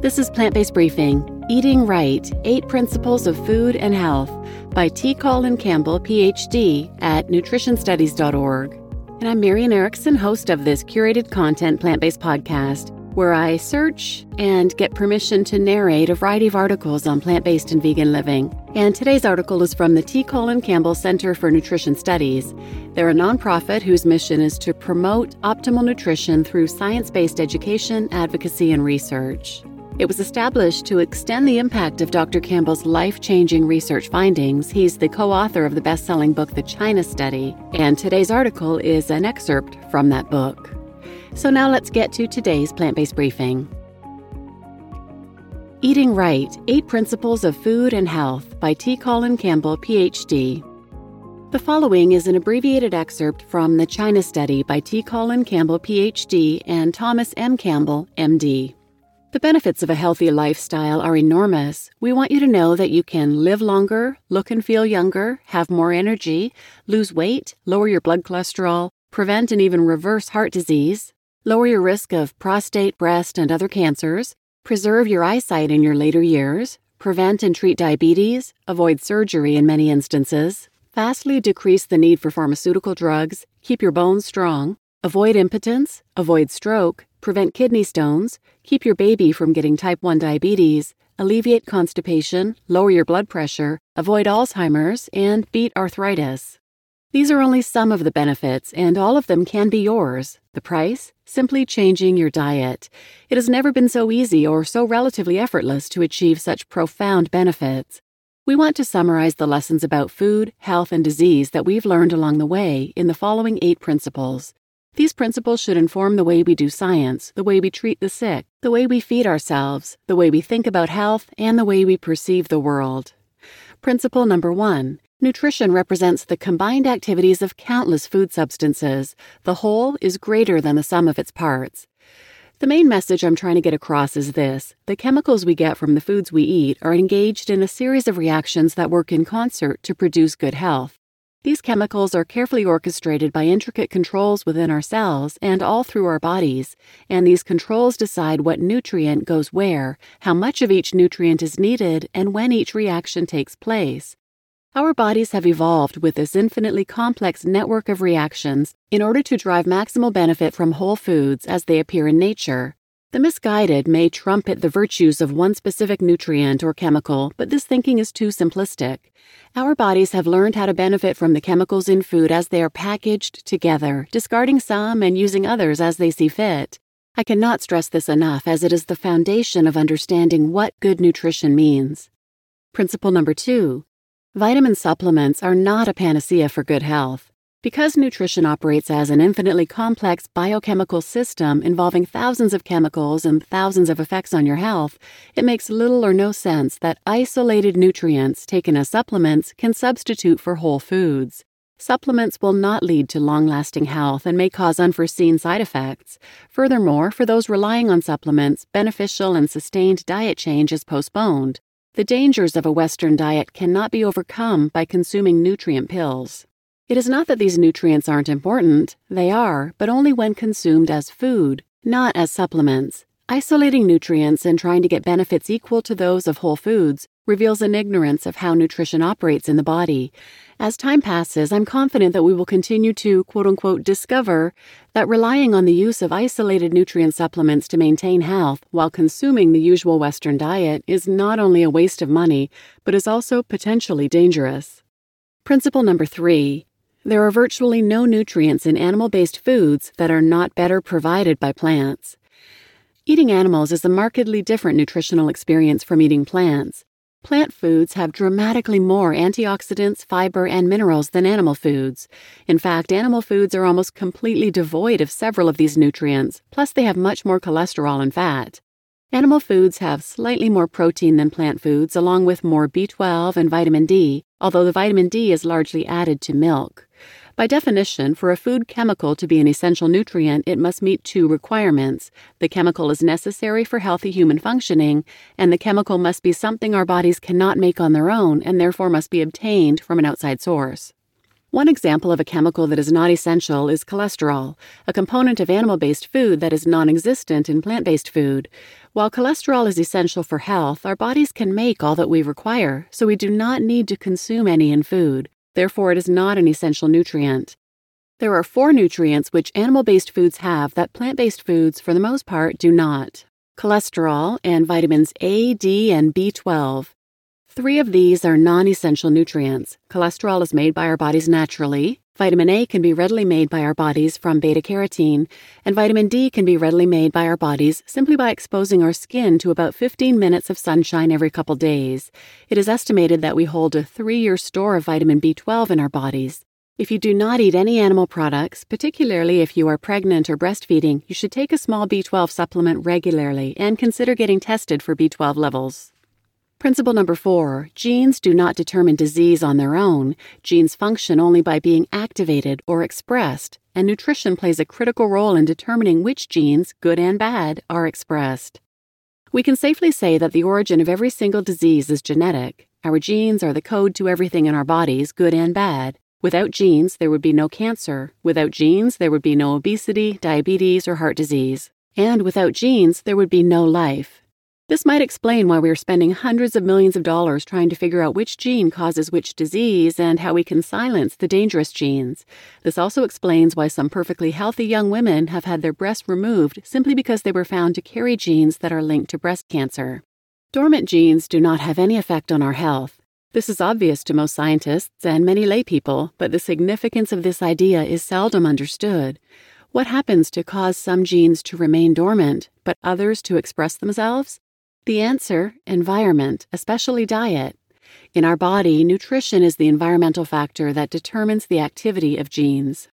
This is Plant Based Briefing Eating Right Eight Principles of Food and Health by T. Colin Campbell, PhD, at nutritionstudies.org. And I'm Marian Erickson, host of this curated content plant based podcast, where I search and get permission to narrate a variety of articles on plant based and vegan living. And today's article is from the T. Colin Campbell Center for Nutrition Studies. They're a nonprofit whose mission is to promote optimal nutrition through science based education, advocacy, and research. It was established to extend the impact of Dr. Campbell's life changing research findings. He's the co author of the best selling book, The China Study, and today's article is an excerpt from that book. So now let's get to today's plant based briefing. Eating Right Eight Principles of Food and Health by T. Colin Campbell, PhD. The following is an abbreviated excerpt from The China Study by T. Colin Campbell, PhD, and Thomas M. Campbell, MD. The benefits of a healthy lifestyle are enormous. We want you to know that you can live longer, look and feel younger, have more energy, lose weight, lower your blood cholesterol, prevent and even reverse heart disease, lower your risk of prostate, breast, and other cancers, preserve your eyesight in your later years, prevent and treat diabetes, avoid surgery in many instances, vastly decrease the need for pharmaceutical drugs, keep your bones strong, avoid impotence, avoid stroke, prevent kidney stones, keep your baby from getting type 1 diabetes, alleviate constipation, lower your blood pressure, avoid Alzheimer's, and beat arthritis. These are only some of the benefits, and all of them can be yours. The price? Simply changing your diet. It has never been so easy or so relatively effortless to achieve such profound benefits. We want to summarize the lessons about food, health, and disease that we've learned along the way in the following eight principles. These principles should inform the way we do science, the way we treat the sick, the way we feed ourselves, the way we think about health, and the way we perceive the world. Principle number one Nutrition represents the combined activities of countless food substances. The whole is greater than the sum of its parts. The main message I'm trying to get across is this the chemicals we get from the foods we eat are engaged in a series of reactions that work in concert to produce good health. These chemicals are carefully orchestrated by intricate controls within our cells and all through our bodies, and these controls decide what nutrient goes where, how much of each nutrient is needed, and when each reaction takes place. Our bodies have evolved with this infinitely complex network of reactions in order to drive maximal benefit from whole foods as they appear in nature. The misguided may trumpet the virtues of one specific nutrient or chemical, but this thinking is too simplistic. Our bodies have learned how to benefit from the chemicals in food as they are packaged together, discarding some and using others as they see fit. I cannot stress this enough as it is the foundation of understanding what good nutrition means. Principle number two Vitamin supplements are not a panacea for good health. Because nutrition operates as an infinitely complex biochemical system involving thousands of chemicals and thousands of effects on your health, it makes little or no sense that isolated nutrients taken as supplements can substitute for whole foods. Supplements will not lead to long lasting health and may cause unforeseen side effects. Furthermore, for those relying on supplements, beneficial and sustained diet change is postponed. The dangers of a Western diet cannot be overcome by consuming nutrient pills. It is not that these nutrients aren't important, they are, but only when consumed as food, not as supplements. Isolating nutrients and trying to get benefits equal to those of whole foods reveals an ignorance of how nutrition operates in the body. As time passes, I'm confident that we will continue to, quote unquote, discover that relying on the use of isolated nutrient supplements to maintain health while consuming the usual Western diet is not only a waste of money, but is also potentially dangerous. Principle number three there are virtually no nutrients in animal based foods that are not better provided by plants. Eating animals is a markedly different nutritional experience from eating plants. Plant foods have dramatically more antioxidants, fiber, and minerals than animal foods. In fact, animal foods are almost completely devoid of several of these nutrients, plus, they have much more cholesterol and fat. Animal foods have slightly more protein than plant foods, along with more B12 and vitamin D, although the vitamin D is largely added to milk. By definition, for a food chemical to be an essential nutrient, it must meet two requirements. The chemical is necessary for healthy human functioning, and the chemical must be something our bodies cannot make on their own and therefore must be obtained from an outside source. One example of a chemical that is not essential is cholesterol, a component of animal based food that is non existent in plant based food. While cholesterol is essential for health, our bodies can make all that we require, so we do not need to consume any in food. Therefore, it is not an essential nutrient. There are four nutrients which animal based foods have that plant based foods, for the most part, do not cholesterol and vitamins A, D, and B12. Three of these are non essential nutrients. Cholesterol is made by our bodies naturally, vitamin A can be readily made by our bodies from beta carotene, and vitamin D can be readily made by our bodies simply by exposing our skin to about 15 minutes of sunshine every couple days. It is estimated that we hold a three year store of vitamin B12 in our bodies. If you do not eat any animal products, particularly if you are pregnant or breastfeeding, you should take a small B12 supplement regularly and consider getting tested for B12 levels. Principle number four genes do not determine disease on their own. Genes function only by being activated or expressed, and nutrition plays a critical role in determining which genes, good and bad, are expressed. We can safely say that the origin of every single disease is genetic. Our genes are the code to everything in our bodies, good and bad. Without genes, there would be no cancer. Without genes, there would be no obesity, diabetes, or heart disease. And without genes, there would be no life. This might explain why we are spending hundreds of millions of dollars trying to figure out which gene causes which disease and how we can silence the dangerous genes. This also explains why some perfectly healthy young women have had their breasts removed simply because they were found to carry genes that are linked to breast cancer. Dormant genes do not have any effect on our health. This is obvious to most scientists and many laypeople, but the significance of this idea is seldom understood. What happens to cause some genes to remain dormant, but others to express themselves? The answer environment, especially diet. In our body, nutrition is the environmental factor that determines the activity of genes.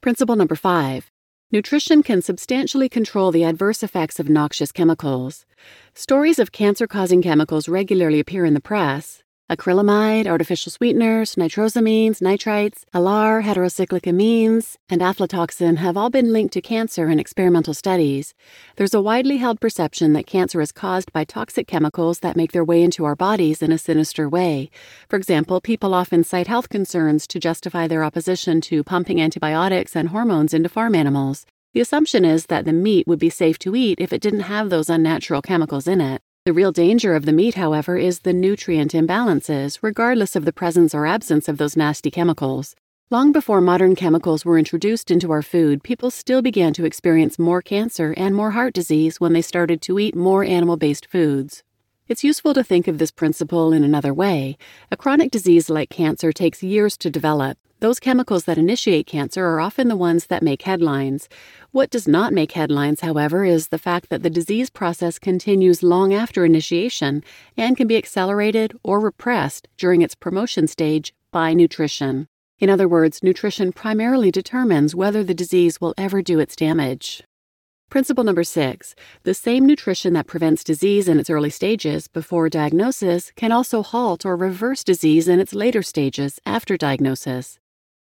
Principle number five Nutrition can substantially control the adverse effects of noxious chemicals. Stories of cancer causing chemicals regularly appear in the press. Acrylamide, artificial sweeteners, nitrosamines, nitrites, alar, heterocyclic amines, and aflatoxin have all been linked to cancer in experimental studies. There's a widely held perception that cancer is caused by toxic chemicals that make their way into our bodies in a sinister way. For example, people often cite health concerns to justify their opposition to pumping antibiotics and hormones into farm animals. The assumption is that the meat would be safe to eat if it didn't have those unnatural chemicals in it. The real danger of the meat, however, is the nutrient imbalances, regardless of the presence or absence of those nasty chemicals. Long before modern chemicals were introduced into our food, people still began to experience more cancer and more heart disease when they started to eat more animal based foods. It's useful to think of this principle in another way. A chronic disease like cancer takes years to develop, those chemicals that initiate cancer are often the ones that make headlines. What does not make headlines, however, is the fact that the disease process continues long after initiation and can be accelerated or repressed during its promotion stage by nutrition. In other words, nutrition primarily determines whether the disease will ever do its damage. Principle number six the same nutrition that prevents disease in its early stages before diagnosis can also halt or reverse disease in its later stages after diagnosis.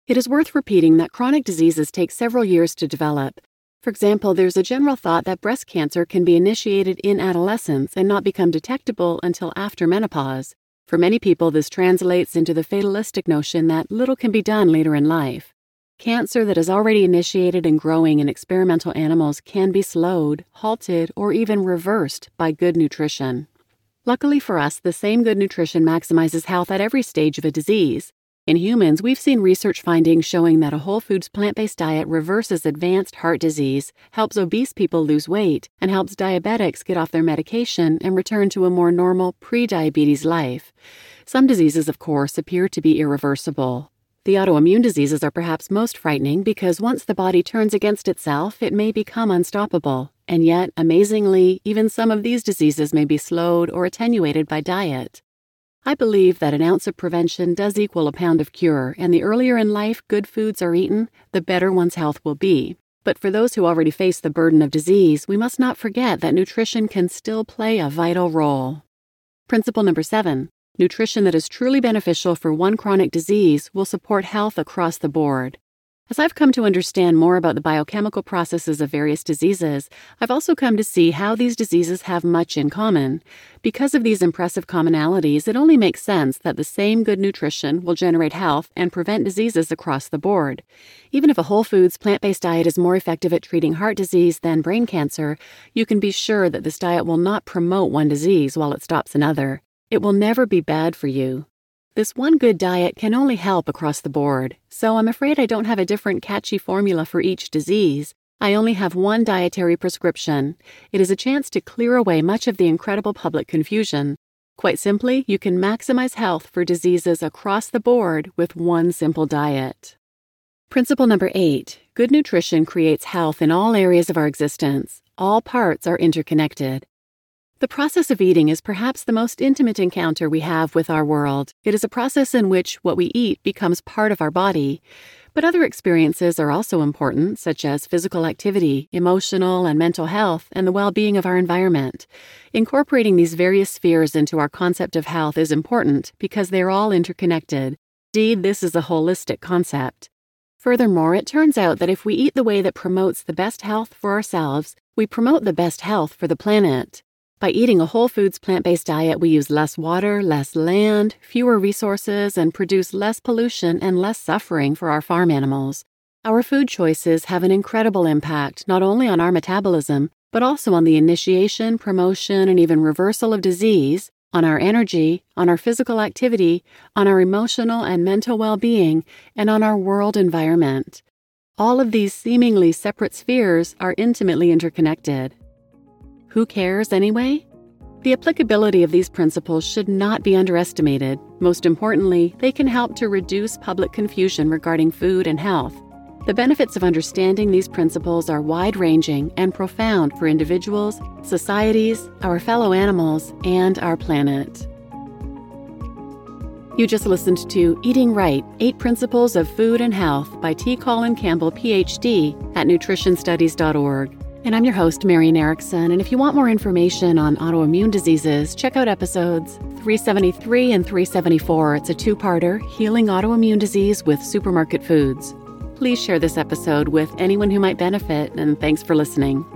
It is worth repeating that chronic diseases take several years to develop. For example, there's a general thought that breast cancer can be initiated in adolescence and not become detectable until after menopause. For many people, this translates into the fatalistic notion that little can be done later in life. Cancer that is already initiated and growing in experimental animals can be slowed, halted, or even reversed by good nutrition. Luckily for us, the same good nutrition maximizes health at every stage of a disease. In humans, we've seen research findings showing that a whole foods plant based diet reverses advanced heart disease, helps obese people lose weight, and helps diabetics get off their medication and return to a more normal pre diabetes life. Some diseases, of course, appear to be irreversible. The autoimmune diseases are perhaps most frightening because once the body turns against itself, it may become unstoppable. And yet, amazingly, even some of these diseases may be slowed or attenuated by diet. I believe that an ounce of prevention does equal a pound of cure, and the earlier in life good foods are eaten, the better one's health will be. But for those who already face the burden of disease, we must not forget that nutrition can still play a vital role. Principle number seven nutrition that is truly beneficial for one chronic disease will support health across the board. As I've come to understand more about the biochemical processes of various diseases, I've also come to see how these diseases have much in common. Because of these impressive commonalities, it only makes sense that the same good nutrition will generate health and prevent diseases across the board. Even if a whole foods, plant based diet is more effective at treating heart disease than brain cancer, you can be sure that this diet will not promote one disease while it stops another. It will never be bad for you. This one good diet can only help across the board, so I'm afraid I don't have a different catchy formula for each disease. I only have one dietary prescription. It is a chance to clear away much of the incredible public confusion. Quite simply, you can maximize health for diseases across the board with one simple diet. Principle number eight good nutrition creates health in all areas of our existence. All parts are interconnected. The process of eating is perhaps the most intimate encounter we have with our world. It is a process in which what we eat becomes part of our body. But other experiences are also important, such as physical activity, emotional and mental health, and the well being of our environment. Incorporating these various spheres into our concept of health is important because they are all interconnected. Indeed, this is a holistic concept. Furthermore, it turns out that if we eat the way that promotes the best health for ourselves, we promote the best health for the planet. By eating a whole foods plant based diet, we use less water, less land, fewer resources, and produce less pollution and less suffering for our farm animals. Our food choices have an incredible impact not only on our metabolism, but also on the initiation, promotion, and even reversal of disease, on our energy, on our physical activity, on our emotional and mental well being, and on our world environment. All of these seemingly separate spheres are intimately interconnected. Who cares anyway? The applicability of these principles should not be underestimated. Most importantly, they can help to reduce public confusion regarding food and health. The benefits of understanding these principles are wide ranging and profound for individuals, societies, our fellow animals, and our planet. You just listened to Eating Right Eight Principles of Food and Health by T. Colin Campbell, PhD, at nutritionstudies.org. And I'm your host, Marian Erickson. And if you want more information on autoimmune diseases, check out episodes 373 and 374. It's a two parter Healing Autoimmune Disease with Supermarket Foods. Please share this episode with anyone who might benefit, and thanks for listening.